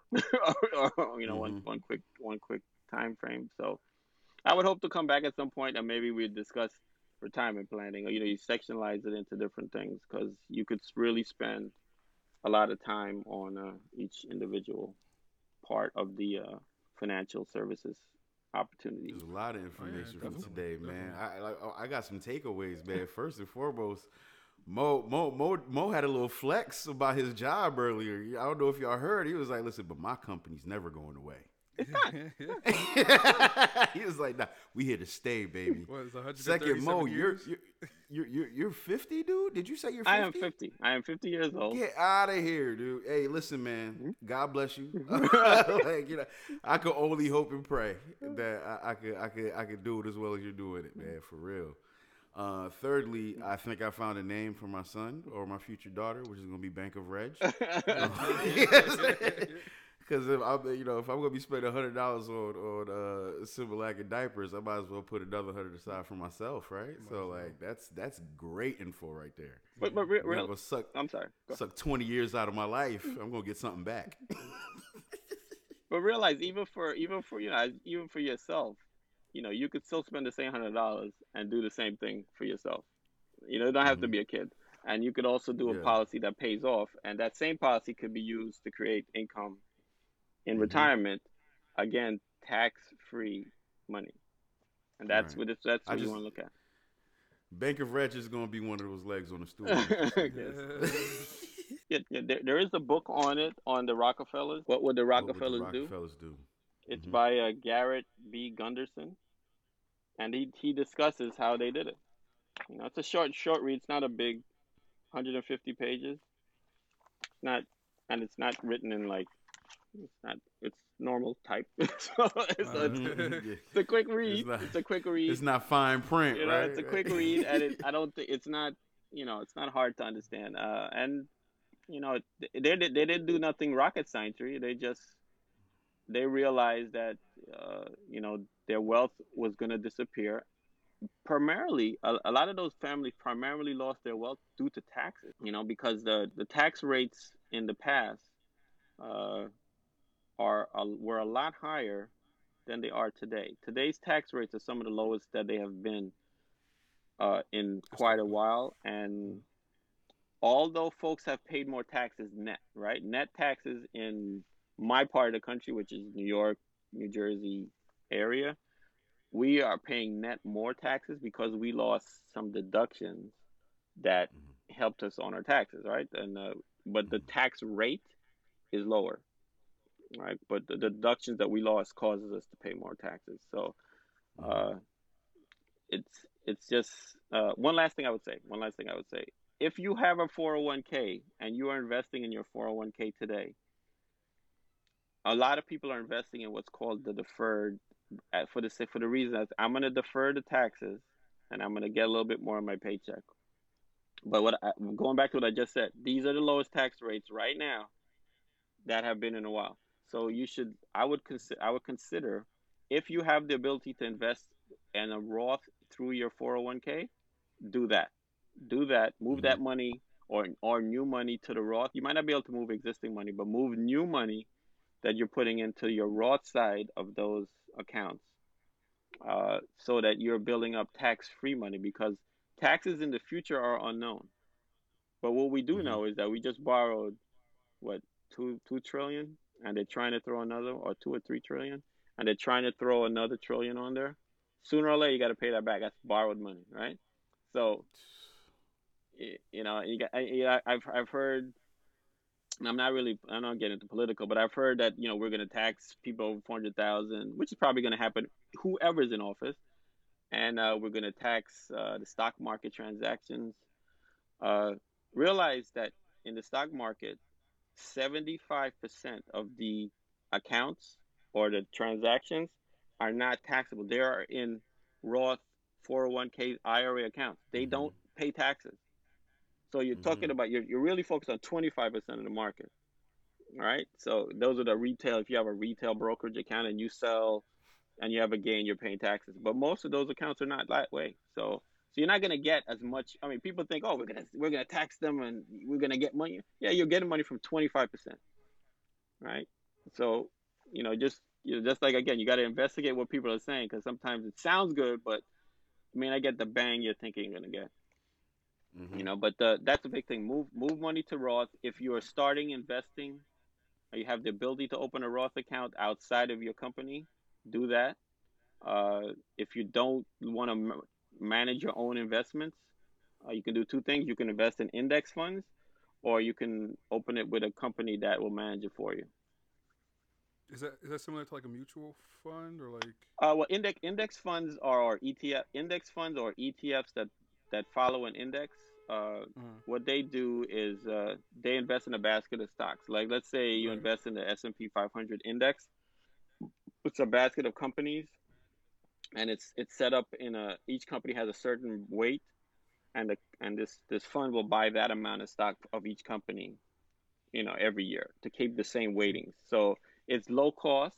or, or, you know, one Mhm. one quick one quick time frame. So I would hope to come back at some point and maybe we discuss retirement planning, or you know, you sectionalize it into different things because you could really spend a lot of time on uh, each individual part of the uh, financial services opportunities. There's a lot of information from today, man. I, like, I got some takeaways, man. First and foremost, Mo, Mo Mo Mo had a little flex about his job earlier. I don't know if y'all heard. He was like, "Listen, but my company's never going away." he was like, "Nah, we here to stay, baby." What, it's 137 Second, Mo, you're years? you're you're you're you're 50, dude. Did you say you're 50? I am 50. I am 50 years old. Get out of here, dude. Hey, listen, man. Mm-hmm. God bless you. like, you know, I could only hope and pray that I, I could, I could, I could do it as well as you're doing it, man. For real. Uh, thirdly, I think I found a name for my son or my future daughter, which is gonna be Bank of Reg. Because if I'm, you know, if I'm gonna be spending hundred dollars on on uh, Similac and diapers, I might as well put another hundred aside for myself, right? So like, that's that's great info right there. but but re- I'm real, suck I'm sorry. Go. suck 20 years out of my life, I'm gonna get something back. But realize even for even for you know even for yourself, you know you could still spend the same hundred dollars and do the same thing for yourself. You know, you don't have to Mhm. be a kid, and you could also do a Yeah. policy that pays off, and that same policy could be used to create income in Mhm. retirement. Again, tax-free money, and that's Right. what it's, that's I what you just- want to look at. Bank of Reg is gonna be one of those legs on the stool. Yeah, yeah there, there is a book on it on the Rockefellers. What would the What would the Rockefellers do? Rockefellers do? It's Mhm. by uh, Garrett B. Gunderson, and he he discusses how they did it. You know, it's a short short read. It's not a big, 150 pages. It's not, and it's not written in like, it's not. It's normal type. so it's, Uh, it's, Mhm. It's a quick read. not- It's, a quick read. It's not fine print, you know, right? it's a quick read, and it, I don't think it's not. You know, it's not hard to understand. Uh, and you know, they they they didn't do nothing rocket science. They just they realized that uh, you know their wealth was going to disappear. Primarily, a, a lot of those families primarily lost their wealth due to taxes. You know, because the the tax rates in the past uh, are a, were a lot higher than they are today. Today's tax rates are some of the lowest that they have been uh, in quite a while, and although folks have paid more taxes net, right? Net taxes in my part of the country, which is New York, New Jersey area, we are paying net more taxes because we lost some deductions that helped us on our taxes, right? And uh, but the tax rate is lower, right? But the deductions that we lost causes us to pay more taxes. So uh, it's it's just uh, one last thing I would say. One last thing I would say. If you have a 401k and you are investing in your 401k today, a lot of people are investing in what's called the deferred uh, for the for the reason that I'm going to defer the taxes and I'm going to get a little bit more of my paycheck. But what I, going back to what I just said, these are the lowest tax rates right now that have been in a while. So you should I would consider I would consider if you have the ability to invest in a Roth through your 401k, do that. Do that. Move that money or or new money to the Roth. You might not be able to move existing money, but move new money that you're putting into your Roth side of those accounts, uh, so that you're building up tax-free money because taxes in the future are unknown. But what we do Mhm. know is that we just borrowed what two two trillion, and they're trying to throw another or two or three trillion, and they're trying to throw another trillion on there. Sooner or later, you got to pay that back. That's borrowed money, right? So, you know, you got, I, yeah, I've I've heard. And I'm not really. I'm not getting into political, but I've heard that you know we're going to tax people over four hundred thousand, which is probably going to happen. Whoever's in office, and uh, we're going to tax uh, the stock market transactions. Uh, realize that in the stock market, 75% of the accounts or the transactions are not taxable. They are in Roth 401k IRA accounts. They Mhm. don't pay taxes. So you're talking Mhm. about you're, you're really focused on 25% of the market. All right? So those are the retail if you have a retail brokerage account and you sell and you have a gain, you're paying taxes. But most of those accounts are not that way. So so you're not going to get as much. I mean, people think, oh, we're gonna we're gonna tax them and we're gonna get money. Yeah, you're getting money from 25 percent, right? So you know, just you know, just like again, you got to investigate what people are saying because sometimes it sounds good, but I mean, I get the bang you're thinking you're gonna get. Mhm. You know, but uh, that's a big thing. Move move money to Roth if you are starting investing. Or you have the ability to open a Roth account outside of your company. Do that. Uh, if you don't want to m- manage your own investments, uh, you can do two things. You can invest in index funds, or you can open it with a company that will manage it for you. Is that is that similar to like a mutual fund or like? Uh, well, index index funds are or ETF index funds or ETFs that that follow an index. Uh, Uh, what they do is uh, they invest in a basket of stocks. Like let's say you Right. invest in the S and P 500 index. It's a basket of companies, and it's it's set up in a each company has a certain weight, and the and this this fund will buy that amount of stock of each company, you know, every year to keep the same weightings. So it's low cost.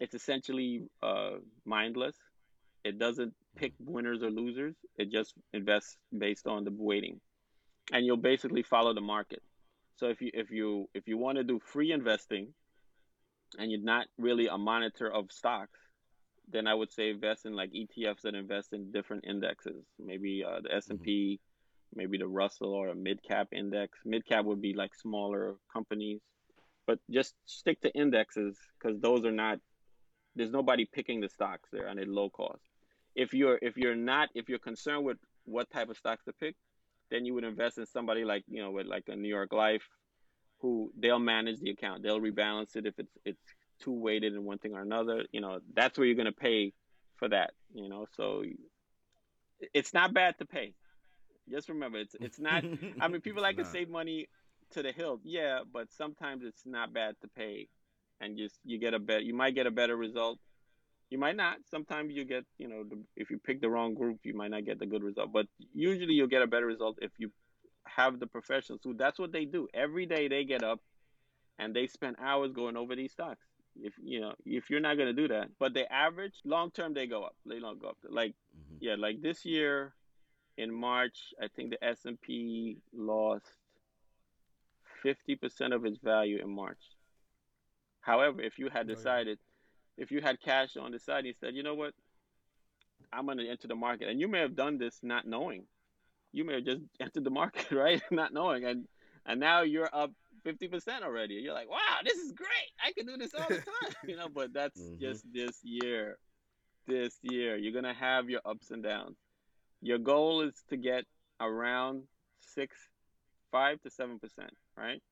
It's essentially uh, mindless. It doesn't pick winners or losers. It just invests based on the weighting, and you'll basically follow the market. So if you if you if you want to do free investing, and you're not really a monitor of stocks, then I would say invest in like ETFs that invest in different indexes. Maybe uh, the S and P, maybe the Russell or a mid cap index. Mid cap would be like smaller companies, but just stick to indexes because those are not. There's nobody picking the stocks there, and at low cost. If you're if you're not if you're concerned with what type of stocks to pick, then you would invest in somebody like you know with like a New York Life, who they'll manage the account. They'll rebalance it if it's it's too weighted in one thing or another. You know that's where you're gonna pay for that. You know, so it's not bad to pay. Just remember, it's it's not. I mean, people like to save money to the hilt, yeah, but sometimes it's not bad to pay, and just you get a bet. You might get a better result. You might not. Sometimes you get, you know, if you pick the wrong group, you might not get the good result. But usually you'll get a better result if you have the professionals who that's what they do. Every day they get up and they spend hours going over these stocks. If you know, if you're not gonna do that, but the average long term they go up. They don't go up. Like Mhm. yeah, like this year in March, I think the S and P lost fifty percent of its value in March. However, if you had Oh, decided, if you had cash on the side, you said, you know what, I'm going to enter the market, and you may have done this not knowing. You may have just entered the market, right, not knowing, and and now you're up fifty percent already. You're like, wow, this is great. I can do this all the time, you know. But that's Mhm. just this year. This year, you're gonna have your ups and downs. Your goal is to get around six, five to seven percent, right?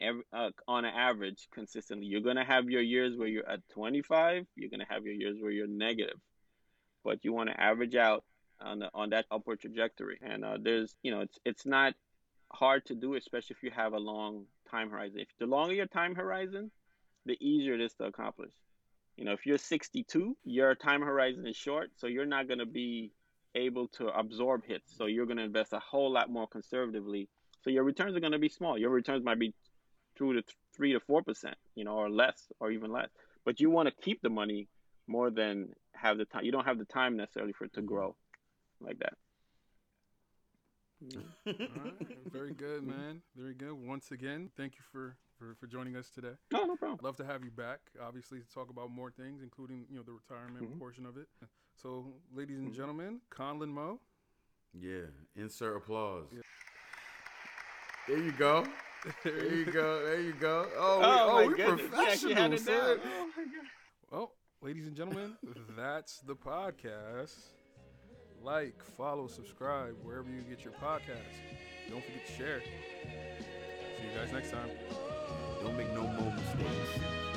Every, uh, on average, consistently, you're gonna have your years where you're at 25. You're gonna have your years where you're negative, but you want to average out on the, on that upward trajectory. And uh, there's, you know, it's it's not hard to do, especially if you have a long time horizon. If the longer your time horizon, the easier it is to accomplish. You know, if you're 62, your time horizon is short, so you're not going to be able to absorb hits. So you're going to invest a whole lot more conservatively. So your returns are going to be small. Your returns might be two to three to four percent, you know, or less, or even less. But you want to keep the money more than have the time. You don't have the time necessarily for it to grow like that. All right, very good, man. Very good. Once again, thank you for, for, for joining us today. No, no problem. Love to have you back, obviously, to talk about more things, including you know the retirement Mhm. portion of it. So, ladies and Mhm. gentlemen, Conlan Mo. Yeah. Insert applause. Yeah. There you go. There you go. There you go. Oh, oh we, Oh, oh, my we goodness. You actually had professional, it son. Oh my god. Well, ladies and gentlemen, that's the podcast. Like, follow, subscribe wherever you get your podcasts. Don't forget to share. See you guys next time. Don't make no more mistakes.